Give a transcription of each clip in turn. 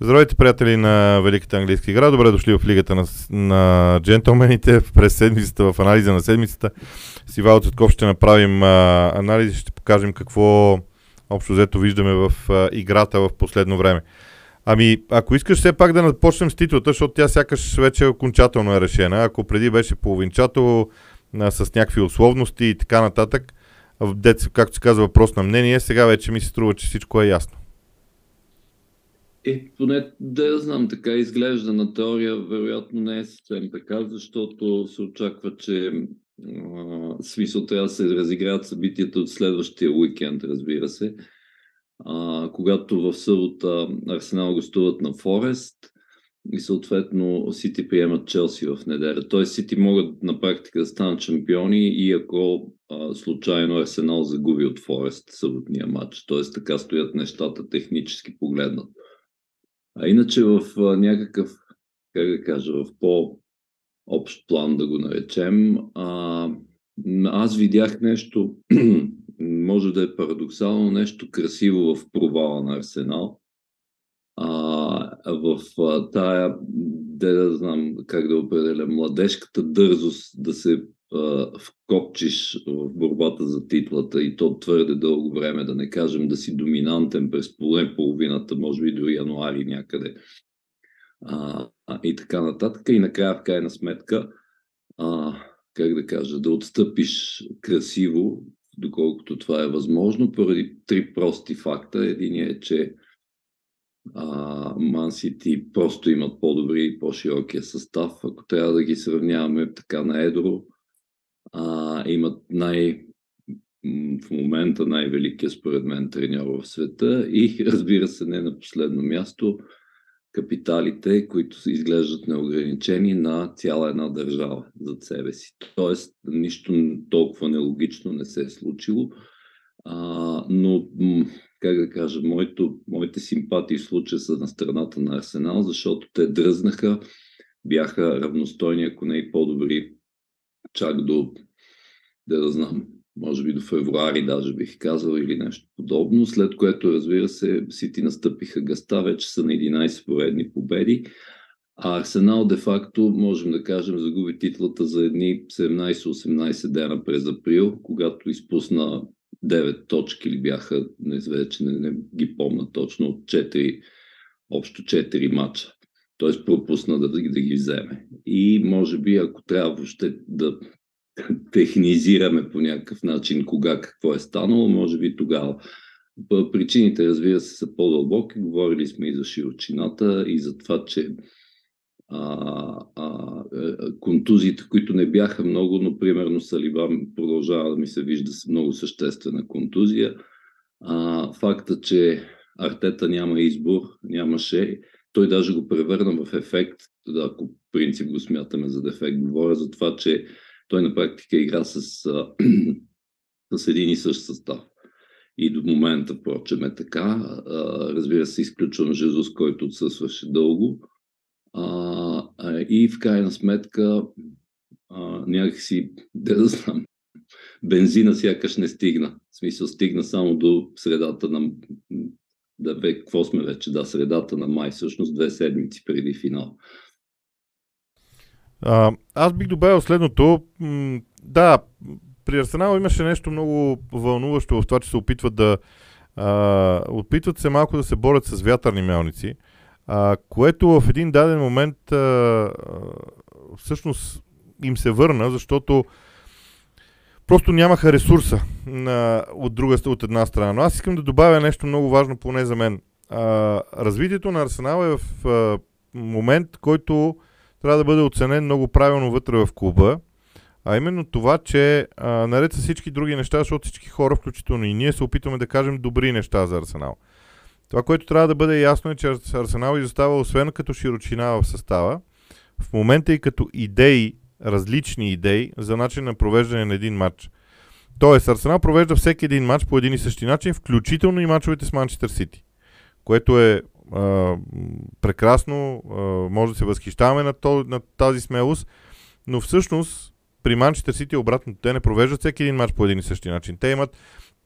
Здравейте, приятели на Великата английска игра. Добре дошли в лигата на, на джентълмените през седмицата, в анализа на седмицата. С Ивал Цветков ще направим а, анализ ще покажем какво общо взето виждаме в а, играта в последно време. Ами, ако искаш все пак да напочнем с титлата, защото тя сякаш вече окончателно е решена. Ако преди беше половинчато, а, с някакви условности и така нататък, дец, както се казва, въпрос на мнение, сега вече ми се струва, че всичко е ясно. Е, поне да я знам, така изглежда на теория, вероятно не е съвсем така, защото се очаква, че а, смисъл трябва да се разиграят събитията от следващия уикенд, разбира се. А, когато в събота Арсенал гостуват на Форест и съответно Сити приемат Челси в неделя. Тоест Сити могат на практика да станат шампиони и ако а, случайно Арсенал загуби от Форест съботния матч. Тоест така стоят нещата технически погледнато. А иначе в някакъв, как да кажа, в по-общ план да го наречем, а, аз видях нещо, може да е парадоксално, нещо красиво в провала на Арсенал. А, в а, тая, да, да знам как да определя, младежката дързост да се вкопчиш в борбата за титлата и то твърде дълго време, да не кажем да си доминантен през половин половината, може би до януари някъде а, и така нататък. И накрая в крайна сметка, а, как да кажа, да отстъпиш красиво, доколкото това е възможно, поради три прости факта. Единият е, че Ман Сити просто имат по-добри и по-широкия състав. Ако трябва да ги сравняваме така на едро, а, имат най- в момента най-великият според мен треньор в света и разбира се не на последно място капиталите, които изглеждат неограничени на цяла една държава зад себе си. Тоест, нищо толкова нелогично не се е случило, а, но как да кажа, моето, моите симпатии в случая са на страната на Арсенал, защото те дръзнаха, бяха равностойни, ако не и по-добри чак до, да, да знам, може би до февруари даже бих казал или нещо подобно, след което разбира се Сити настъпиха гъста, вече са на 11 поредни победи, а Арсенал де-факто, можем да кажем, загуби титлата за едни 17-18 дена през април, когато изпусна 9 точки или бяха, не вече не, не ги помна точно, от 4, общо 4 мача т.е. пропусна да, да ги вземе. И може би, ако трябва въобще да технизираме по някакъв начин кога какво е станало, може би тогава. Причините, разбира се, са по-дълбоки. Говорили сме и за широчината, и за това, че а, а, е, контузиите, които не бяха много, но примерно Салиба продължава да ми се вижда с много съществена контузия. А, факта, че Артета няма избор, нямаше той даже го превърна в ефект, да, ако принцип го смятаме за дефект. Говоря за това, че той на практика игра с, с един и същ състав. И до момента, впрочем, е така. Разбира се, изключвам Жезус, който отсъстваше дълго. И в крайна сметка, някакси, да, да знам, бензина сякаш не стигна. В смисъл, стигна само до средата на да бе, какво сме вече, да, средата на май, всъщност две седмици преди финал. А, аз бих добавил следното. М- да, при Арсенал имаше нещо много вълнуващо в това, че се опитват да а, опитват се малко да се борят с вятърни мелници, а, което в един даден момент а, всъщност им се върна, защото просто нямаха ресурса на, от, друга, от една страна. Но аз искам да добавя нещо много важно, поне за мен. А, развитието на Арсенал е в а, момент, който трябва да бъде оценен много правилно вътре в клуба. А именно това, че а, наред с всички други неща, защото всички хора, включително и ние, се опитваме да кажем добри неща за Арсенал. Това, което трябва да бъде ясно е, че Арсенал изостава освен като широчина в състава, в момента и като идеи различни идеи за начин на провеждане на един матч. Тоест, Арсенал провежда всеки един матч по един и същи начин, включително и мачовете с Манчестър Сити, което е а, прекрасно, а, може да се възхищаваме на, то, на тази смелост, но всъщност при Манчестър Сити обратно, те не провеждат всеки един матч по един и същи начин. Те имат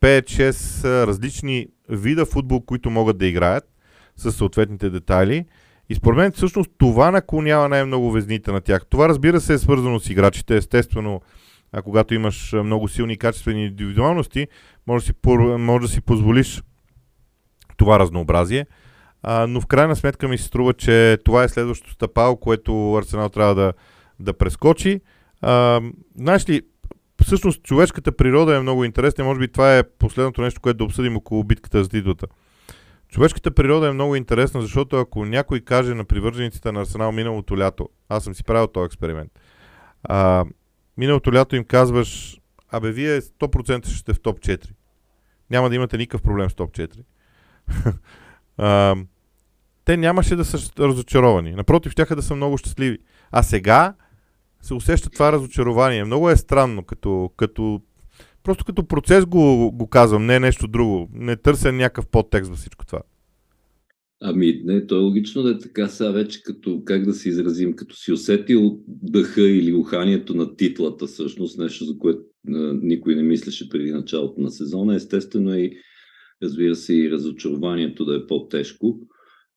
5-6 различни вида футбол, които могат да играят, с съответните детайли. И според мен всъщност това наклонява най-много везните на тях. Това разбира се е свързано с играчите. Естествено, а когато имаш много силни качествени индивидуалности, може да си, може да си позволиш това разнообразие. А, но в крайна сметка ми се струва, че това е следващото стъпало, което Арсенал трябва да, да прескочи. А, знаеш ли, всъщност човешката природа е много интересна. Може би това е последното нещо, което да обсъдим около битката за титлата. Човешката природа е много интересна, защото ако някой каже на привържениците на Арсенал миналото лято, аз съм си правил този експеримент, а, миналото лято им казваш, абе вие 100% ще сте в топ 4. Няма да имате никакъв проблем с топ 4. а, те нямаше да са разочаровани. Напротив, тяха да са много щастливи. А сега се усеща това разочарование. Много е странно, като, като просто като процес го, го казвам, не е нещо друго. Не търся някакъв подтекст във всичко това. Ами, не, то е логично да е така сега вече, като, как да се изразим, като си усетил дъха или уханието на титлата, всъщност, нещо, за което а, никой не мислеше преди началото на сезона. Естествено и, разбира се, и разочарованието да е по-тежко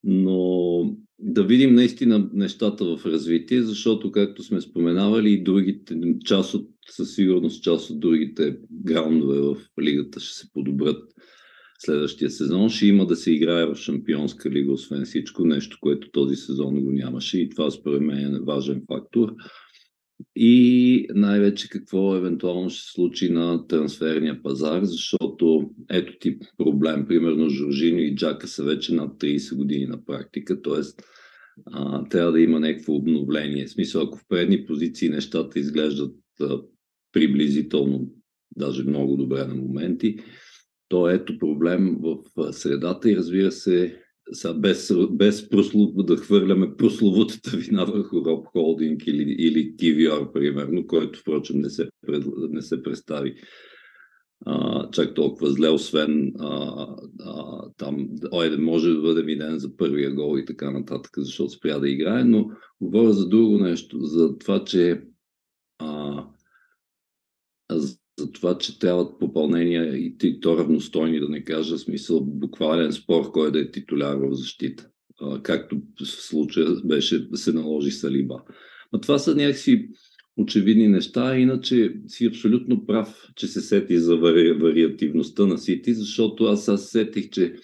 но да видим наистина нещата в развитие, защото, както сме споменавали, и другите, част от, със сигурност част от другите граундове в лигата ще се подобрят следващия сезон. Ще има да се играе в Шампионска лига, освен всичко, нещо, което този сезон го нямаше и това според мен е важен фактор и най-вече какво евентуално ще се случи на трансферния пазар, защото ето тип проблем, примерно Жоржино и Джака са вече над 30 години на практика, т.е. трябва да има някакво обновление. В смисъл, ако в предни позиции нещата изглеждат а, приблизително, даже много добре на моменти, то ето проблем в средата и разбира се сега без, без прослу, да хвърляме прословутата вина върху Роб Холдинг или, или TVR, примерно, който, впрочем, не се, пред, не се представи. А, чак толкова зле, освен а, а, там, ой, може да бъде виден за първия гол и така нататък, защото спря да играе, но говоря за друго нещо, за това, че а, за това, че трябват попълнения и, и то равностойни, да не кажа смисъл буквален спор, кой да е титуляр в защита. А, както в случая беше, се наложи Салиба. Но това са някакси очевидни неща, иначе си абсолютно прав, че се сети за вари, вариативността на Сити, защото аз аз сетих, че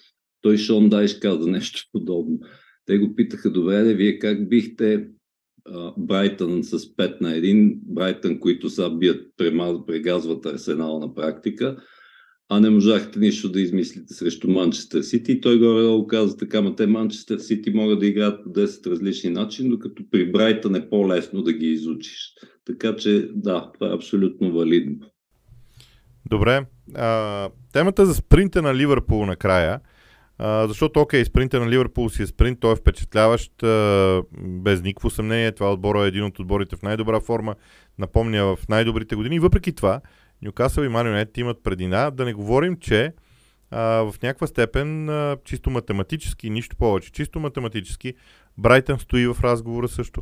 той Шон Дайш каза нещо подобно. Те го питаха, добре, вие как бихте Брайтън с 5 на 1, Брайтън, които са бият, прегазват Арсенал на практика, а не можахте нищо да измислите срещу Манчестър Сити. Той горе-долу каза така, ма те Манчестър Сити могат да играят по 10 различни начини, докато при Брайтън е по-лесно да ги изучиш. Така че да, това е абсолютно валидно. Добре. А, темата за спринта на Ливърпул накрая – защото, окей, спринта на Ливърпул си е спринт, той е впечатляващ, а, без никакво съмнение. Това отбора е един от отборите в най-добра форма, напомня в най-добрите години. Въпреки това, Ньюкасъл и Марионет имат предина. Да не говорим, че а, в някаква степен, а, чисто математически, нищо повече, чисто математически, Брайтън стои в разговора също.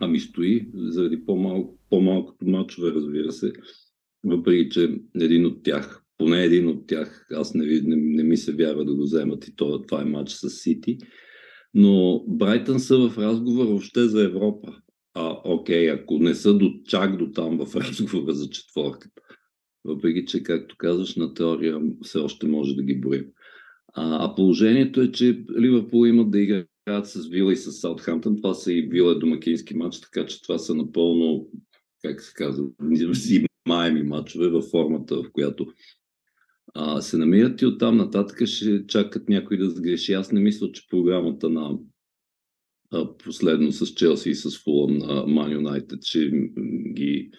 Ами стои, заради по-малко, по-малкото матчове, разбира се. Въпреки, че един от тях поне един от тях, аз не, не, не ми се вярва да го вземат и това, това е матч с Сити. Но Брайтън са в разговор въобще за Европа. А, окей, ако не са до, чак до там в разговора за четворката. Въпреки, че, както казваш, на теория все още може да ги борим. А, а положението е, че Ливърпул имат да играят с Вила и с Саутхамптън. Това са и Вила домакински матч, така че това са напълно, как се казва, взимаеми матчове във формата, в която а, се намират и оттам нататък ще чакат някой да сгреши. Аз не мисля, че програмата на а, последно с Челси и с Фулъм на Ман Юнайтед ще ги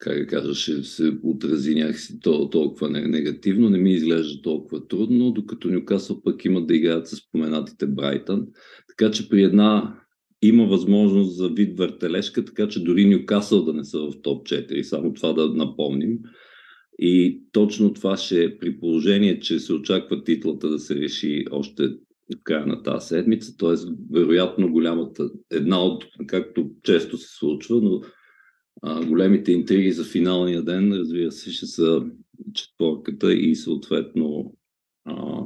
как да кажа, ще се отрази някакси толкова негативно, не ми изглежда толкова трудно, докато Нюкасъл пък имат да играят с споменатите Брайтън. Така че при една има възможност за вид въртележка, така че дори Нюкасъл да не са в топ 4, само това да напомним. И точно това ще е при положение, че се очаква титлата да се реши още в края на тази седмица, т.е. вероятно голямата, една от, както често се случва, но а, големите интриги за финалния ден, разбира се, ще са четворката и съответно а,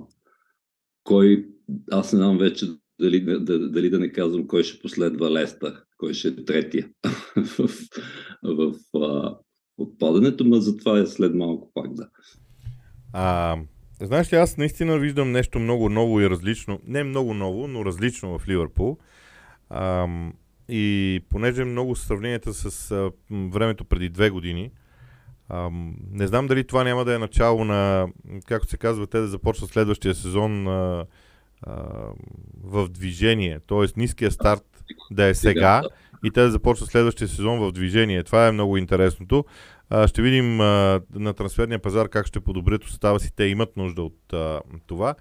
кой аз не знам вече дали, дали да не казвам кой ще последва Леста, кой ще е третия в, в, в отпадането, но затова е след малко пак, да. А, знаеш ли, аз наистина виждам нещо много ново и различно. Не много ново, но различно в Ливърпул. А, и понеже много сравненията с а, времето преди две години, а, не знам дали това няма да е начало на, както се казва, те да започнат следващия сезон а, а, в движение. Т.е. ниския старт да е сега и те да започнат следващия сезон в движение. Това е много интересното. А, ще видим а, на трансферния пазар как ще подобрят устава си. Те имат нужда от а, това.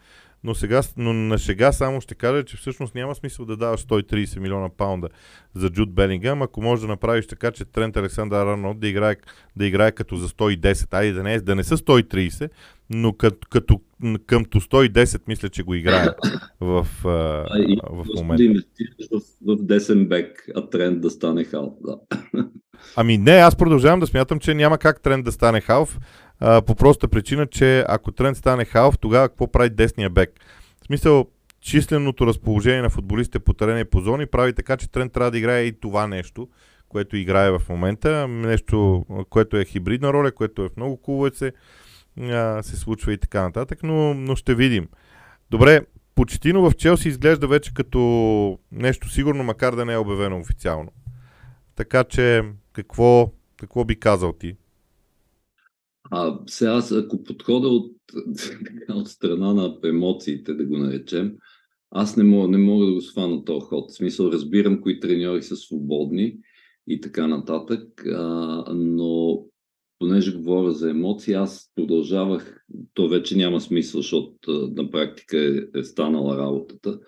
Но, сега, но на шега само ще кажа, че всъщност няма смисъл да даваш 130 милиона паунда за Джуд Белингам, ако можеш да направиш така, че Трент Александър Арнолд да играе, да играе като за 110, айде да не, да не са 130, но като, като къмто 110 мисля, че го играе в, а, в момента. Да инвестираш в, в десен бек, а Трент да стане халф. Да. Ами не, аз продължавам да смятам, че няма как Трент да стане халф, а, по проста причина, че ако Трент стане халф, тогава какво прави десния бек? В смисъл, численото разположение на футболистите по терена и по зони прави така, че Трент трябва да играе и това нещо, което играе в момента. Нещо, което е хибридна роля, което е в много клубове се, се случва и така нататък, но, но ще видим. Добре, Почетино в Челси изглежда вече като нещо сигурно, макар да не е обявено официално. Така че, какво, какво би казал ти? А сега, ако подхода от, от страна на емоциите, да го наречем, аз не мога, не мога да го свана този ход. В смисъл, разбирам кои треньори са свободни и така нататък, а, но понеже говоря за емоции, аз продължавах, то вече няма смисъл, защото на практика е, е станала работата.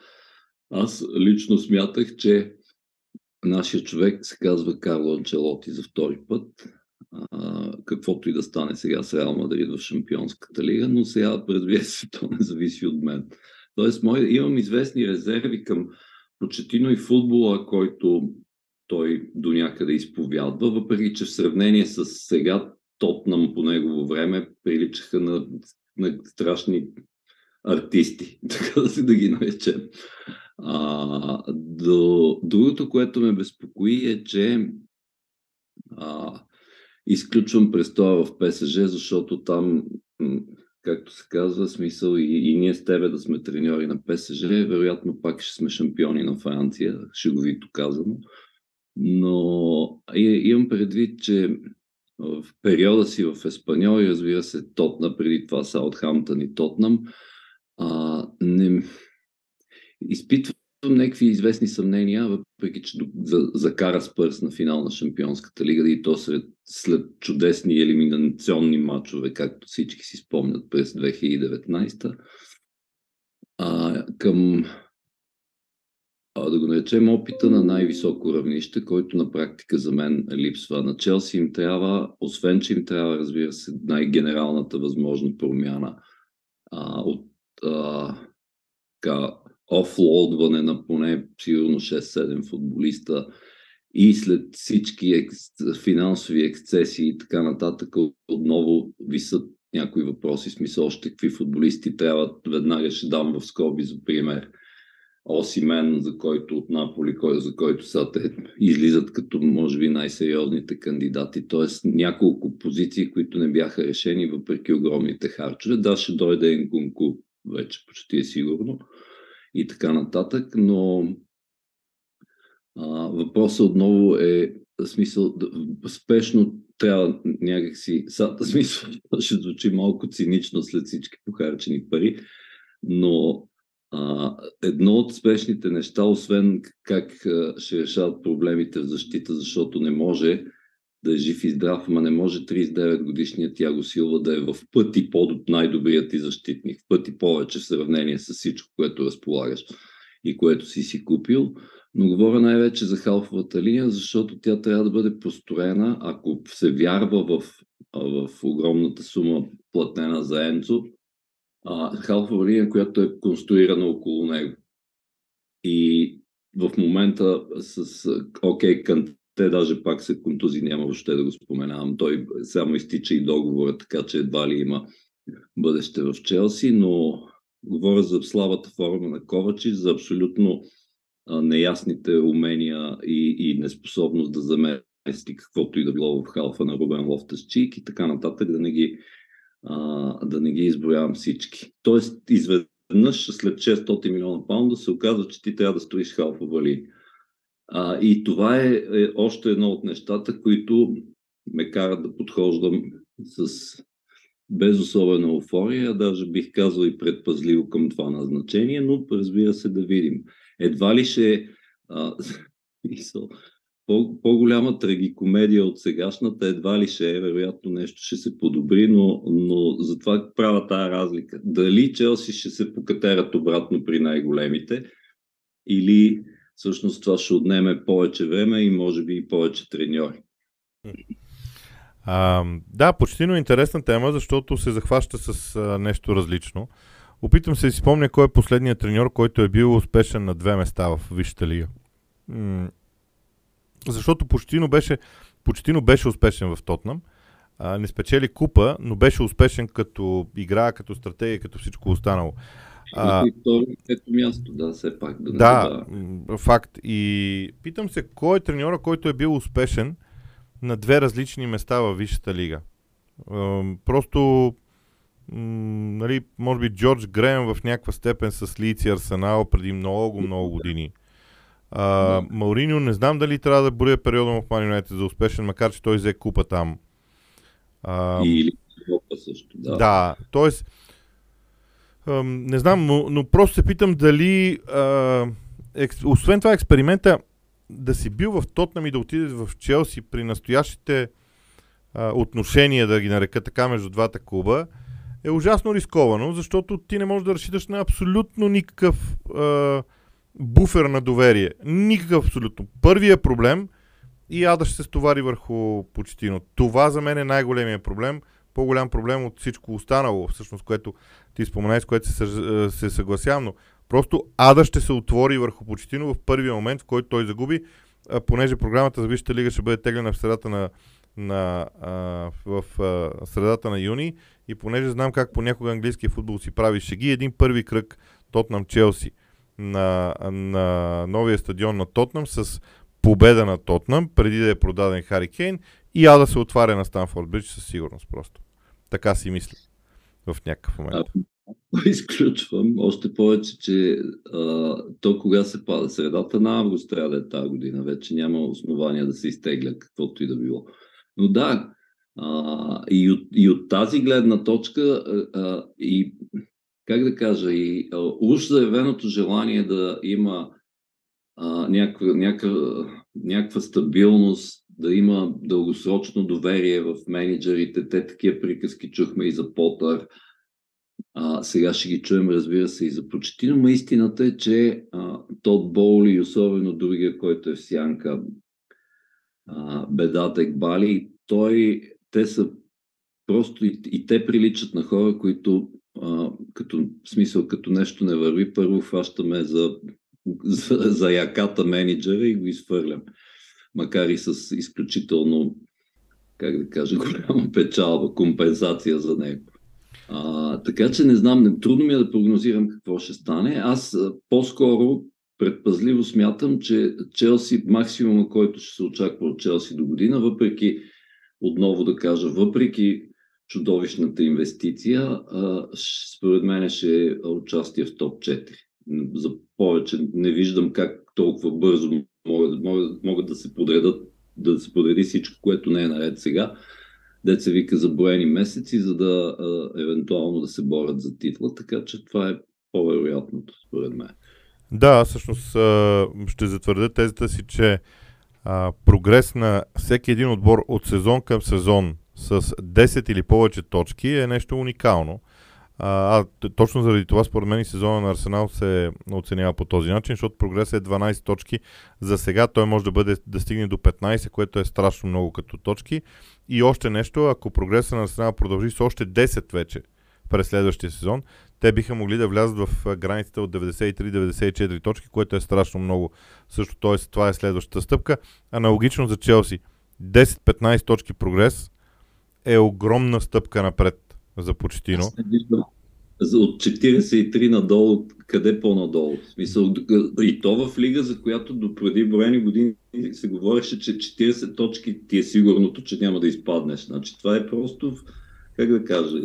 Аз лично смятах, че нашия човек се казва Карло Анчелоти за втори път а, каквото и да стане сега с Реал Мадрид в Шампионската лига, но сега, разбира се, то не зависи от мен. Тоест, мой, имам известни резерви към почетино и футбола, който той до някъде изповядва, въпреки че в сравнение с сега Тотнам по негово време приличаха на, на страшни артисти, така да, си да ги наречем. А, до, другото, което ме безпокои е, че а, изключвам престоя в ПСЖ, защото там, както се казва, смисъл и, и ние с тебе да сме треньори на ПСЖ, вероятно пак ще сме шампиони на Франция, шеговито казано. Но и, имам предвид, че в периода си в Еспаньол и разбира се Тотна, преди това Саутхамптън и Тотнам, а, не, изпитвам някакви известни съмнения, въпреки че закара Спърс на финал на Шампионската лига и то след, след чудесни елиминационни матчове, както всички си спомнят през 2019. А, към а, да го наречем опита на най-високо равнище, който на практика за мен липсва. На Челси им трябва, освен че им трябва, разбира се, най-генералната възможна промяна а, от а, така, офлоудване на поне сигурно 6-7 футболиста и след всички екс, финансови ексцесии и така нататък отново висат някои въпроси, смисъл още какви футболисти трябва, веднага ще дам в скоби за пример Осимен, за който от Наполи, кой, за който са те излизат като може би най-сериозните кандидати, т.е. няколко позиции, които не бяха решени въпреки огромните харчове. Да, ще дойде Нкунку, вече почти е сигурно, и така нататък, но а, въпросът отново е смисъл, спешно трябва някакси, са, смисъл, ще звучи малко цинично след всички похарчени пари, но а, едно от спешните неща, освен как а, ще решават проблемите в защита, защото не може да е жив и здрав, ама не може 39 годишният Тяго Силва да е в пъти по най-добрият ти защитник, в пъти повече в сравнение с всичко, което разполагаш и което си си купил. Но говоря най-вече за халфовата линия, защото тя трябва да бъде построена, ако се вярва в, в огромната сума платена за Енцо, халфова линия, която е конструирана около него. И в момента с, окей, okay, те даже пак се контузи, няма въобще да го споменавам. Той само изтича и договора, така че едва ли има бъдеще в Челси, но Говоря за слабата форма на Ковачи, за абсолютно а, неясните умения и, и неспособност да замести каквото и да било в халфа на Рубен Лофтес Чик и така нататък, да не ги, а, да не ги изброявам всички. Тоест, изведнъж след 600 милиона паунда се оказва, че ти трябва да строиш халфова линия. А, и това е, е още едно от нещата, които ме карат да подхождам с без особена еуфория, даже бих казал и предпазливо към това назначение, но разбира се да видим. Едва ли ще а, по, по-голяма трагикомедия от сегашната, едва ли ще е, вероятно нещо ще се подобри, но, но затова правя тази разлика. Дали Челси ще се покатерат обратно при най-големите или всъщност това ще отнеме повече време и може би и повече треньори. А, да, почти е интересна тема, защото се захваща с а, нещо различно. Опитвам се да си спомня кой е последният треньор, който е бил успешен на две места в Висшата лига. Защото Почтино беше, Почтино беше успешен в Тотнам. А, не спечели купа, но беше успешен като игра, като стратегия, като всичко останало. А, и второ, ето място, да, все пак. Да, да, да, факт. И питам се, кой е треньора, който е бил успешен на две различни места във Висшата лига? Просто, нали, може би Джордж Греем в някаква степен с Лици Арсенал преди много, много години. А. Мауриньо не знам дали трябва да бъде периода в Ман за успешен, макар че той взе купа там. А, Или Европа също, да. Да, т.е. не знам, но, но просто се питам дали а, екс, освен това експеримента да си бил в Тотнам и да отидеш в Челси при настоящите а, отношения, да ги нарека така, между двата клуба, е ужасно рисковано, защото ти не можеш да разчиташ на абсолютно никакъв а, буфер на доверие. Никакъв абсолютно. Първият проблем и Ада ще се стовари върху почтино. Това за мен е най-големият проблем. По-голям проблем от всичко останало, всъщност, което ти спомена, с което се, се съгласявам, но просто Ада ще се отвори върху почтино в първия момент, в който той загуби, понеже програмата за Висшата лига ще бъде теглена в средата на, на, а, в а, средата на юни и понеже знам как понякога английския футбол си прави шеги, един първи кръг Тотнам Челси – на, на новия стадион на Тотнам с победа на Тотнам, преди да е продаден Хари Кейн и а да се отваря на Станфорд Бридж със сигурност просто. Така си мисля в някакъв момент. Изключвам. Още повече, че а, то кога се пада? Средата на август трябва да е тази година. Вече няма основания да се изтегля каквото и да било. Но да, а, и, от, и от тази гледна точка а, и как да кажа, и уж заявеното желание да има някаква, стабилност, да има дългосрочно доверие в менеджерите. Те такива приказки чухме и за Потър. А, сега ще ги чуем, разбира се, и за почти, но истината е, че а, Тод Боули и особено другия, който е в Сянка, а, Бедатек Бали, той, те са просто и, и те приличат на хора, които смисъл, като нещо не върви, първо хващаме за, за, за яката менеджера и го изхвърлям. Макар и с изключително, как да кажа, голяма печалба, компенсация за него. А, така че не знам, трудно ми е да прогнозирам какво ще стане. Аз по-скоро предпазливо смятам, че Челси, максимума, който ще се очаква от Челси до година, въпреки, отново да кажа, въпреки чудовищната инвестиция, според мен ще е участие в топ 4. За повече не виждам как толкова бързо могат, могат, могат да се подредат, да се подреди всичко, което не е наред сега. Се вика за броени месеци, за да а, евентуално да се борят за титла, така че това е по-вероятното, според мен. Да, всъщност ще затвърдя тезата си, че прогрес на всеки един отбор от сезон към сезон с 10 или повече точки е нещо уникално. А, а точно заради това, според мен, и сезона на Арсенал се оценява по този начин, защото прогресът е 12 точки. За сега той може да, бъде, да стигне до 15, което е страшно много като точки. И още нещо, ако прогресът на Арсенал продължи с още 10 вече през следващия сезон, те биха могли да влязат в границите от 93-94 точки, което е страшно много. Също т.е. това е следващата стъпка. Аналогично за Челси. 10-15 точки прогрес е огромна стъпка напред за Почтино. От 43 надолу, къде по-надолу? Смисъл, и то в лига, за която до преди броени години се говореше, че 40 точки ти е сигурното, че няма да изпаднеш. Значи това е просто, как да кажа,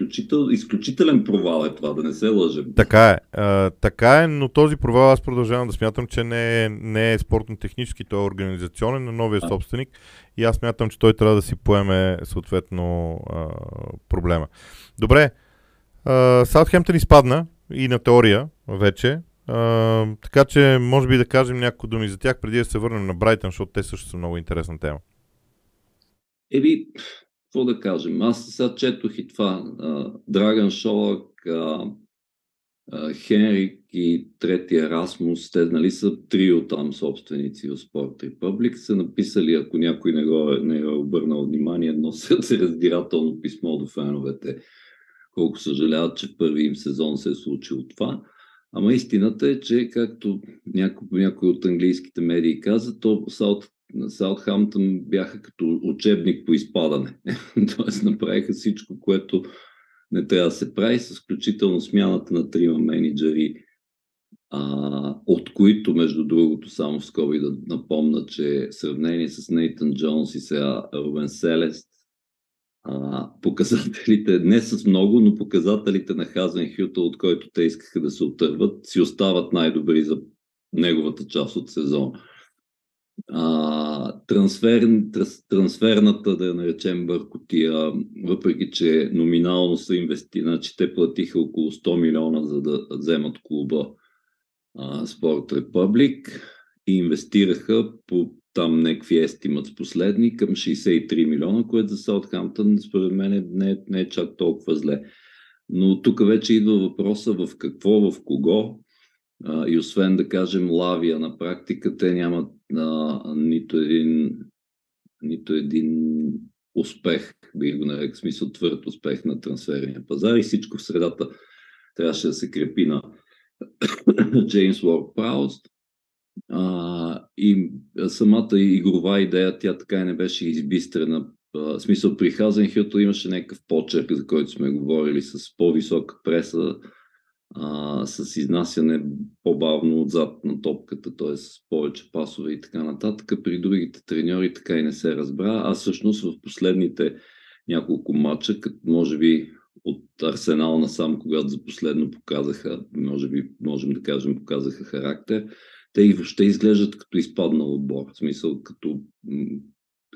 изключител, изключителен провал е това, да не се лъжем. Така е, а, така е, но този провал аз продължавам да смятам, че не е, не е спортно-технически, той е организационен на новия а. собственик и аз смятам, че той трябва да си поеме съответно а, проблема. Добре, Саутхемптън изпадна и на теория вече. Uh, така че, може би да кажем няколко думи за тях, преди да се върнем на Брайтън, защото те също са много интересна тема. Еби, какво да кажем? Аз сега четох и това. Драган Шолак, Хенрик и третия Расмус, те нали са трио там собственици от Sport Republic, са написали, ако някой не го, не е обърнал внимание, едно се раздирателно писмо до феновете колко съжаляват, че в първи им сезон се е случило това. Ама истината е, че както някой, някой от английските медии каза, то Саут, Саутхамптън бяха като учебник по изпадане. Тоест направиха всичко, което не трябва да се прави, с включително смяната на трима менеджери, а, от които, между другото, само в скоби да напомна, че в сравнение с Нейтан Джонс и сега Рубен Селест, а, показателите, не с много, но показателите на Хазен Хютъл, от който те искаха да се отърват, си остават най-добри за неговата част от сезона. А, трансфер, трансферната, да я наречем бъркотия, въпреки че номинално са инвести, значи те платиха около 100 милиона, за да вземат клуба Спорт Републик и инвестираха по там някакви естимат с последни към 63 милиона, което за Саутхамптън според мен не, не е чак толкова зле. Но тук вече идва въпроса в какво, в кого. А, и освен да кажем Лавия на практика, те нямат а, нито един нито един успех, бих го нарек, смисъл твърд успех на трансферния пазар и всичко в средата трябваше да се крепи на Джеймс Уорд Прауст, и самата игрова идея, тя така и не беше избистрена. В смисъл, при Хазенхюто имаше някакъв почерк, за който сме говорили, с по-висока преса, а, с изнасяне по-бавно отзад на топката, т.е. с повече пасове и така нататък. При другите треньори така и не се разбра. А всъщност в последните няколко матча, като може би от Арсенал насам, когато за последно показаха, може би можем да кажем, показаха характер, те и въобще изглеждат като изпаднал отбор. В смисъл като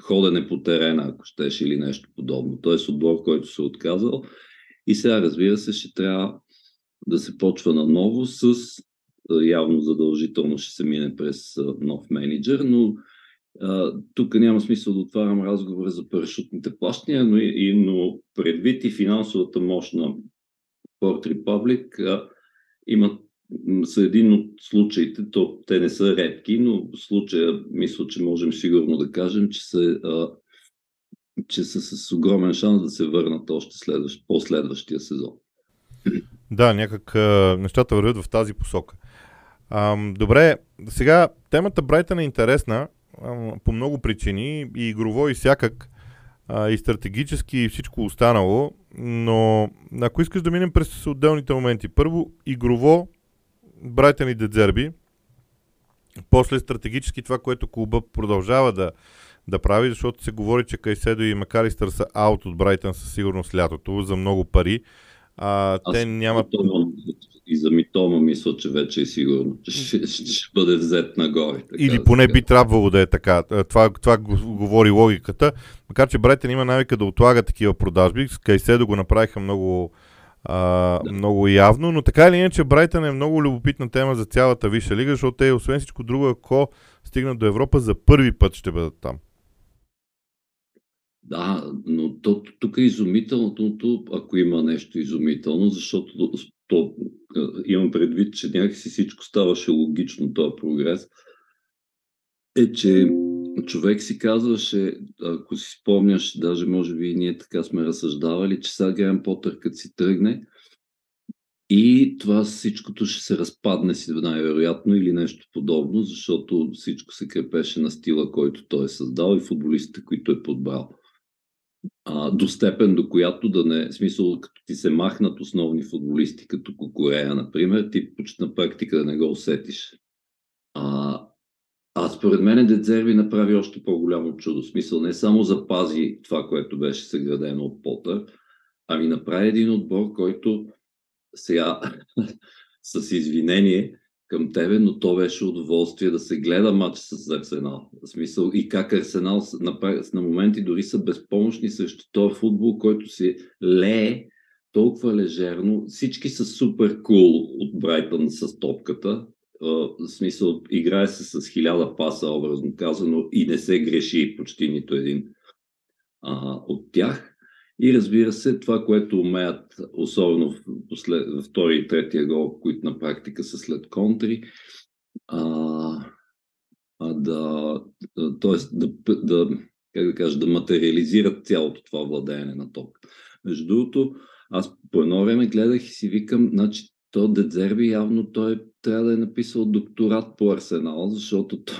ходене по терена, ако щеш, или нещо подобно. Тоест отбор, който се е отказал. И сега, разбира се, ще трябва да се почва наново с явно задължително ще се мине през нов менеджер, но тук няма смисъл да отварям разговора за парашутните плащания, но, и, но предвид и финансовата мощ на Port Republic, имат са един от случаите, то те не са редки, но в случая мисля, че можем сигурно да кажем, че са, а, че са с огромен шанс да се върнат още следващ, по-следващия сезон. Да, някак а, нещата вървят в тази посока. А, добре, сега темата Брайтън е интересна а, по много причини, и игрово и всякак, а, и стратегически и всичко останало, но ако искаш да минем през отделните моменти. Първо, игрово Брайтън и Дедзерби. После стратегически това, което клуба продължава да, да прави, защото се говори, че Кайседо и Макалистър са аут от Брайтън със сигурност лятото за много пари. А, Аз те няма... И за Митома мисля, че вече е сигурно, че ще, ще, бъде взет нагоре. Така Или поне би трябвало да е така. Това, това говори логиката. Макар, че Брайтън има навика да отлага такива продажби. С Кайседо го направиха много, а, да. много явно, но така или иначе Брайтън е много любопитна тема за цялата Висша лига, защото те, освен всичко друго, ако стигнат до Европа, за първи път ще бъдат там. Да, но тук е изумителното, ако има нещо изумително, защото то, имам предвид, че някакси всичко ставаше логично, този прогрес, е, че човек си казваше, ако си спомняш, даже може би и ние така сме разсъждавали, че сега Грен Потър като си тръгне и това всичкото ще се разпадне си най-вероятно или нещо подобно, защото всичко се крепеше на стила, който той е създал и футболистите, които е подбрал. А, до степен, до която да не, смисъл, като ти се махнат основни футболисти, като Кокорея, например, ти почти на практика да не го усетиш. А, а според мен Дедзерви направи още по-голямо чудо. Смисъл не само запази това, което беше съградено от Потър, ами направи един отбор, който сега с извинение към тебе, но то беше удоволствие да се гледа матч с Арсенал. В смисъл и как Арсенал на, моменти дори са безпомощни срещу този футбол, който се лее толкова лежерно. Всички са супер кул от Брайтън с топката. В смисъл, играе се с хиляда паса, образно казано, и не се греши почти нито един а, от тях. И разбира се, това, което умеят, особено в, послед, в втори и третия гол, които на практика са след контри, а, а да, т.е. Да, да, как да кажа, да материализират цялото това владеене на ток. Между другото, аз по едно време гледах и си викам, значи то Дедзерби явно той трябва да е написал докторат по Арсенал, защото то,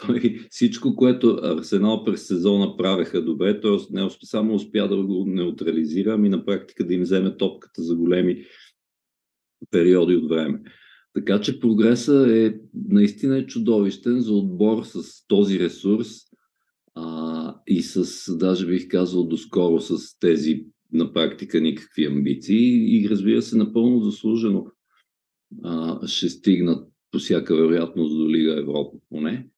той всичко, което Арсенал през сезона правеха добре, той не само успя да го неутрализира, ами на практика да им вземе топката за големи периоди от време. Така че прогреса е наистина е чудовищен за отбор с този ресурс а, и с, даже бих казал, доскоро с тези на практика никакви амбиции и разбира се напълно заслужено а, ще стигнат по всяка вероятност до Лига Европа поне.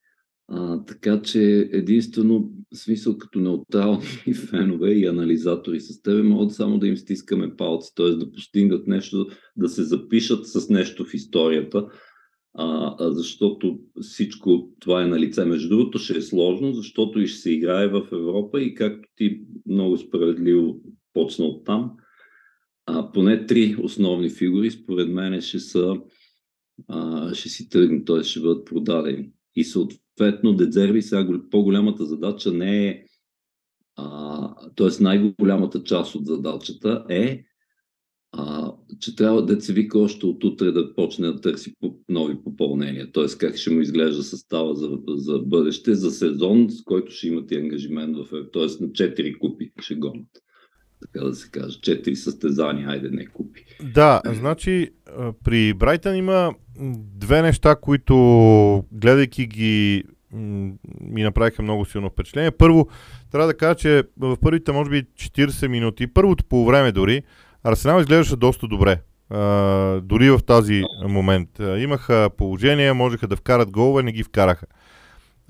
А, така че единствено, смисъл като неутрални фенове и анализатори с тебе, могат само да им стискаме палци, т.е. да постигнат нещо, да се запишат с нещо в историята, а защото всичко това е на лице. Между другото ще е сложно, защото и ще се играе в Европа и както ти много справедливо почна от там, а, поне три основни фигури според мен ще са а, ще си тръгнат, т.е. ще бъдат продадени. И съответно Дедзерви сега по-голямата задача не е т.е. най-голямата част от задачата е а, че трябва да се вика още от утре да почне да търси нови попълнения. Т.е. как ще му изглежда състава за, за бъдеще, за сезон, с който ще имат и ангажимент в т.е. на 4 купи ще гонят. Така да се каже. 4 състезания, айде не купи. Да, значи при Брайтън има две неща, които гледайки ги ми направиха много силно впечатление. Първо, трябва да кажа, че в първите, може би, 40 минути, първото по време дори, Арсенал изглеждаше доста добре. Uh, дори в тази момент. Uh, имаха положение, можеха да вкарат голове, не ги вкараха.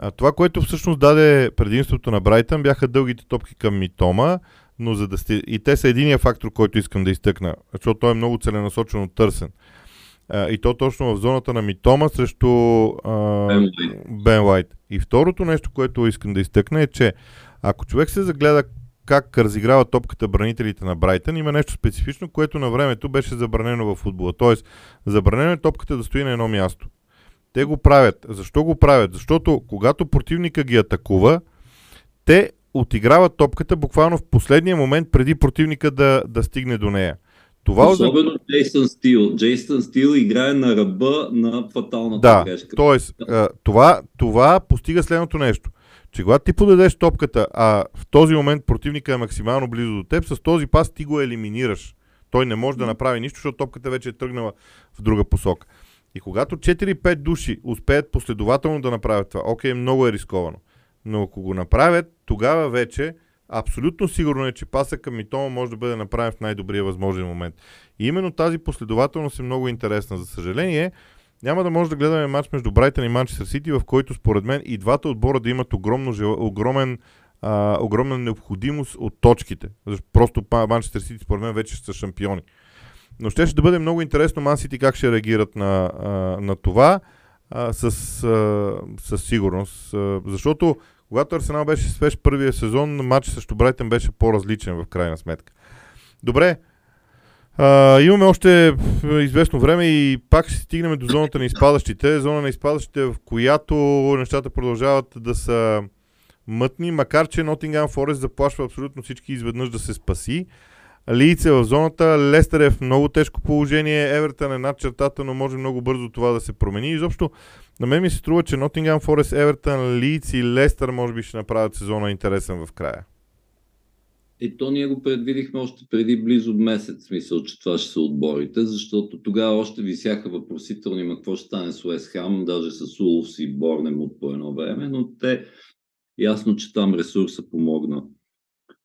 Uh, това, което всъщност даде предимството на Брайтън, бяха дългите топки към Митома, но за да сте... И те са единия фактор, който искам да изтъкна, защото той е много целенасочено търсен. И то точно в зоната на Митома срещу uh, Бен Лайт. И второто нещо, което искам да изтъкна е, че ако човек се загледа как разиграва топката бранителите на Брайтън, има нещо специфично, което на времето беше забранено в футбола. Тоест, забранено е топката да стои на едно място. Те го правят. Защо го правят? Защото когато противника ги атакува, те отиграват топката буквално в последния момент преди противника да, да стигне до нея. Това Особено за... Джейсън Стил. Джейсън Стил играе на ръба на фаталната да, грешка. Тоест, да. това, това постига следното нещо. Че когато ти подадеш топката, а в този момент противника е максимално близо до теб, с този пас ти го елиминираш. Той не може да направи нищо, защото топката вече е тръгнала в друга посока. И когато 4-5 души успеят последователно да направят това, окей, много е рисковано. Но ако го направят, тогава вече абсолютно сигурно е, че паса към Митома може да бъде направен в най-добрия възможен момент. И именно тази последователност е много интересна. За съжаление, няма да може да гледаме матч между Брайтън и Манчестър Сити, в който според мен и двата отбора да имат огромно, огромен, а, огромна необходимост от точките. Просто Манчестър Сити според мен вече са шампиони. Но ще, ще да бъде много интересно Ман Сити как ще реагират на, на това а, с, а, със сигурност. А, защото когато Арсенал беше свеж първия сезон, матч срещу Брайтън беше по-различен в крайна сметка. Добре, а, имаме още известно време и пак ще стигнем до зоната на изпадащите. Зона на изпадащите, в която нещата продължават да са мътни, макар че Nottingham Forest заплашва абсолютно всички изведнъж да се спаси. Лиц е в зоната, Лестър е в много тежко положение, Евертън е над чертата, но може много бързо това да се промени. Изобщо, на мен ми се струва, че Nottingham Forest, Евертън, Лиц и Лестър може би ще направят сезона интересен в края. И то ние го предвидихме още преди близо месец, смисъл, че това ще са отборите, защото тогава още висяха въпросителни, ма какво ще стане с Уест Хам, даже с Улфс и Борнем от по едно време, но те ясно, че там ресурса помогна,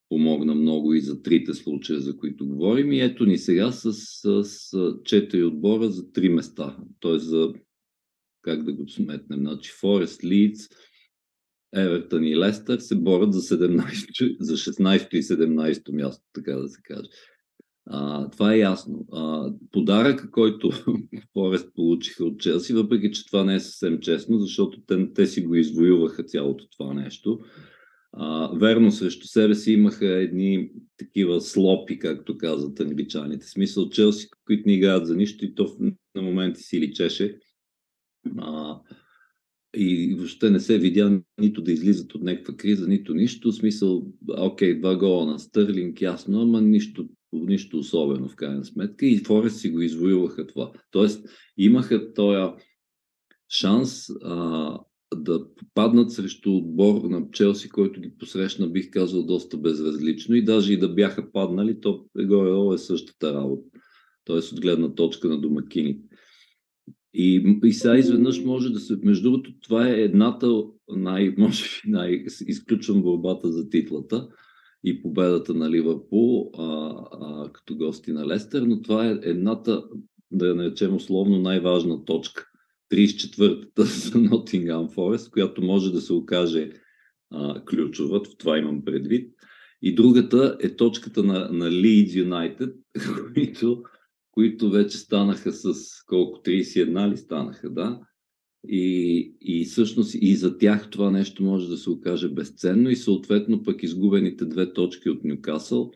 помогна много и за трите случая, за които говорим. И ето ни сега с, с, с четири отбора за три места. Т.е. за, как да го сметнем, значи Форест, Лидс, Евертън и Лестър се борят за, 17, за 16 и 17 място, така да се каже. А, това е ясно. А, подаръка, който Форест получиха от Челси, въпреки че това не е съвсем честно, защото те, те си го извоюваха цялото това нещо. А, верно, срещу себе си имаха едни такива слопи, както казват англичаните. Смисъл Челси, които не играят за нищо и то на моменти си личеше. А, и въобще не се видя нито да излизат от някаква криза, нито нищо. В смисъл, окей, два гола на Стърлинг, ясно, ама нищо, нищо особено в крайна сметка. И Форест си го извоюваха това. Тоест, имаха този шанс а, да попаднат срещу отбор на Челси, който ги посрещна, бих казал, доста безразлично. И даже и да бяха паднали, то горе е същата работа. Тоест, от гледна точка на домакините. И, и сега изведнъж може да се... Между другото, това е едната най... Може би най... Изключвам борбата за титлата и победата на Ливърпул а, а, като гости на Лестер, но това е едната, да я наречем условно, най-важна точка. 34-та за Нотингам Форест, която може да се окаже а, ключова, в това имам предвид. И другата е точката на, на Leeds United, които които вече станаха с колко 31 ли станаха, да? И, и всъщност и за тях това нещо може да се окаже безценно и съответно пък изгубените две точки от Нюкасъл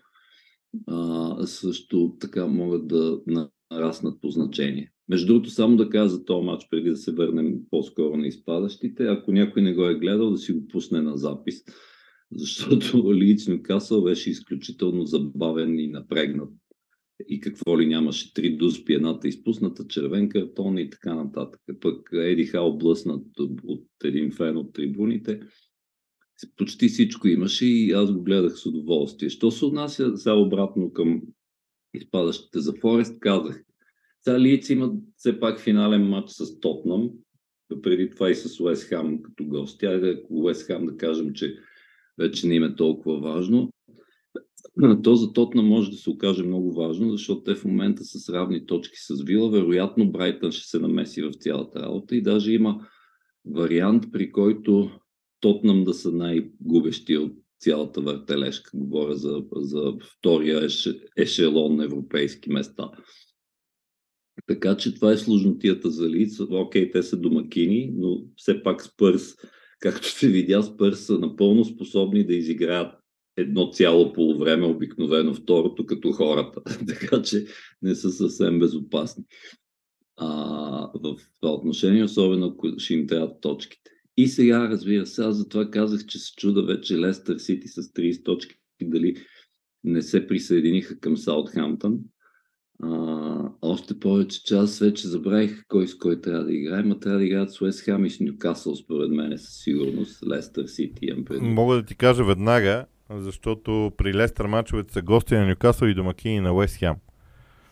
а, също така могат да нараснат по значение. Между другото, само да кажа за този матч, преди да се върнем по-скоро на изпадащите, ако някой не го е гледал, да си го пусне на запис, защото Лидс Нюкасъл беше изключително забавен и напрегнат и какво ли нямаше три дуспи, едната изпусната, червен картон и така нататък. Пък Еди Хал блъснат от един фен от трибуните. Почти всичко имаше и аз го гледах с удоволствие. Що се отнася сега обратно към изпадащите за Форест, казах. Сега Лиц имат все пак финален матч с Тотнам, преди това и с Уест Хам като гост. Тя е Уест Хам да кажем, че вече не им е толкова важно то за Тотна може да се окаже много важно, защото те в момента са с равни точки с Вила. Вероятно Брайтън ще се намеси в цялата работа и даже има вариант, при който Тотнам да са най-губещи от цялата въртележка. Говоря за, за втория ешелон на европейски места. Така че това е сложнотията за Лиц. Окей, те са домакини, но все пак Спърс, както се видя, Спърс са напълно способни да изиграят едно цяло полувреме, обикновено второто, като хората. така че не са съвсем безопасни. А, в това отношение, особено ако ще им трябват точките. И сега, разбира се, аз затова казах, че се чуда вече Лестър Сити с 30 точки, дали не се присъединиха към Саутхамптън. Още повече, че аз вече забравих кой с кой трябва да играе, но трябва да играят с Уест Хам и с Нюкасъл, според мен със сигурност. Лестър Сити Мога да ти кажа веднага, защото при Лестър мачовете са гости на Нюкасъл и домакини на Уест Хем.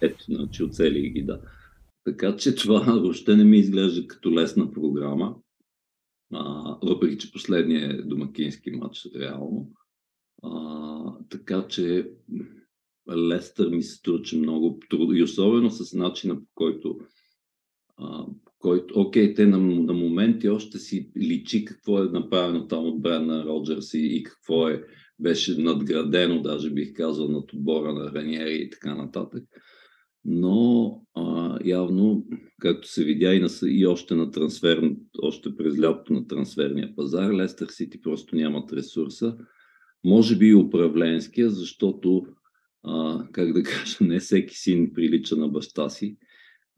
Ето, значи оцели ги, да. Така че това въобще не ми изглежда като лесна програма, а, въпреки че последният е домакински матч реално. А, така че Лестър ми се струва, много трудно и особено с начина по който а, който, окей, те на, на моменти още си личи какво е направено там от Брена Роджерс и, и какво е беше надградено, даже бих казал, над отбора на Раниери и така нататък. Но а, явно, както се видя и, на, и още на трансфер, още през лятото на трансферния пазар, Лестър Сити просто нямат ресурса. Може би и управленския, защото, а, как да кажа, не всеки син прилича на баща си,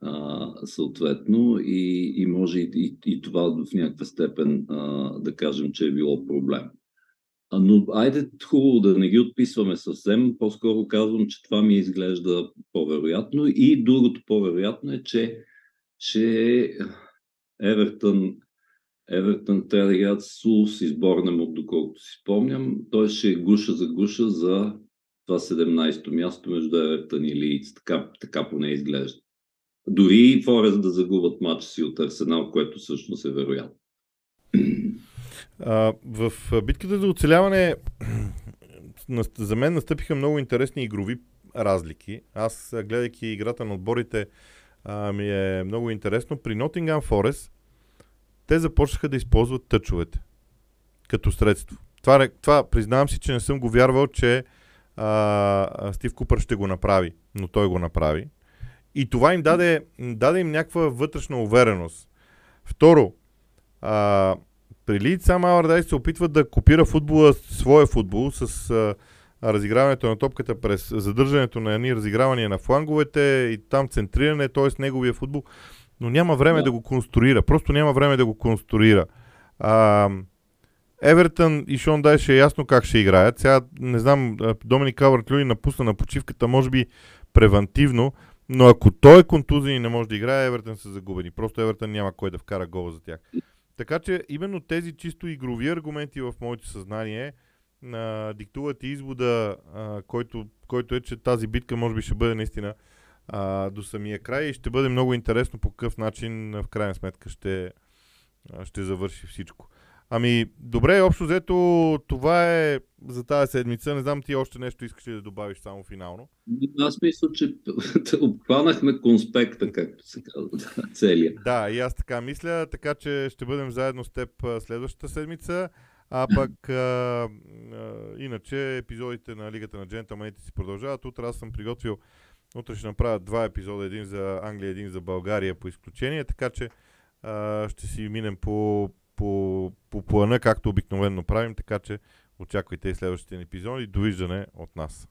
а, съответно, и, и може и, и, и това в някаква степен а, да кажем, че е било проблем. Но айде хубаво да не ги отписваме съвсем. По-скоро казвам, че това ми изглежда по-вероятно. И другото по-вероятно е, че, че Евертън, Евертън трябва да играят с Улс и сборнем, от доколкото си спомням. Той ще е гуша за гуша за това 17-то място между Евертън и Лиц. Така, така поне изглежда. Дори и Форест да загубят матча си от Арсенал, което всъщност е вероятно. В битката за оцеляване за мен настъпиха много интересни игрови разлики. Аз, гледайки играта на отборите, ми е много интересно. При Nottingham Forest те започнаха да използват тъчовете като средство. Това, това признавам си, че не съм го вярвал, че а, Стив Купър ще го направи, но той го направи. И това им даде, даде им някаква вътрешна увереност. Второ, а, при Лид сам Алардай се опитва да копира футбола, своя футбол, с а, разиграването на топката през задържането на едни разигравания на фланговете и там центриране, т.е. неговия футбол, но няма време да. да го конструира. Просто няма време да го конструира. А, Евертън и Шон Дайш е ясно как ще играят. Сега не знам, Доминик Калвард Люи напусна на почивката, може би превентивно, но ако той е контузен и не може да играе, Евертън са загубени. Просто Евертън няма кой да вкара гол за тях. Така че именно тези чисто игрови аргументи в моето съзнание а, диктуват извода, а, който, който е, че тази битка може би ще бъде наистина а, до самия край и ще бъде много интересно по какъв начин в крайна сметка ще, ще завърши всичко. Ами, добре, общо взето, това е за тази седмица. Не знам ти още нещо искаш ли да добавиш само финално. Аз мисля, че обхванахме конспекта, както се казва, целия. Да, и аз така мисля, така че ще бъдем заедно с теб следващата седмица. А пък, а, а, иначе, епизодите на Лигата на джентълмените си продължават. Утре аз съм приготвил, утре ще направя два епизода, един за Англия, един за България по изключение, така че а, ще си минем по по, по плана, както обикновено правим, така че очаквайте и следващите епизоди. Довиждане от нас.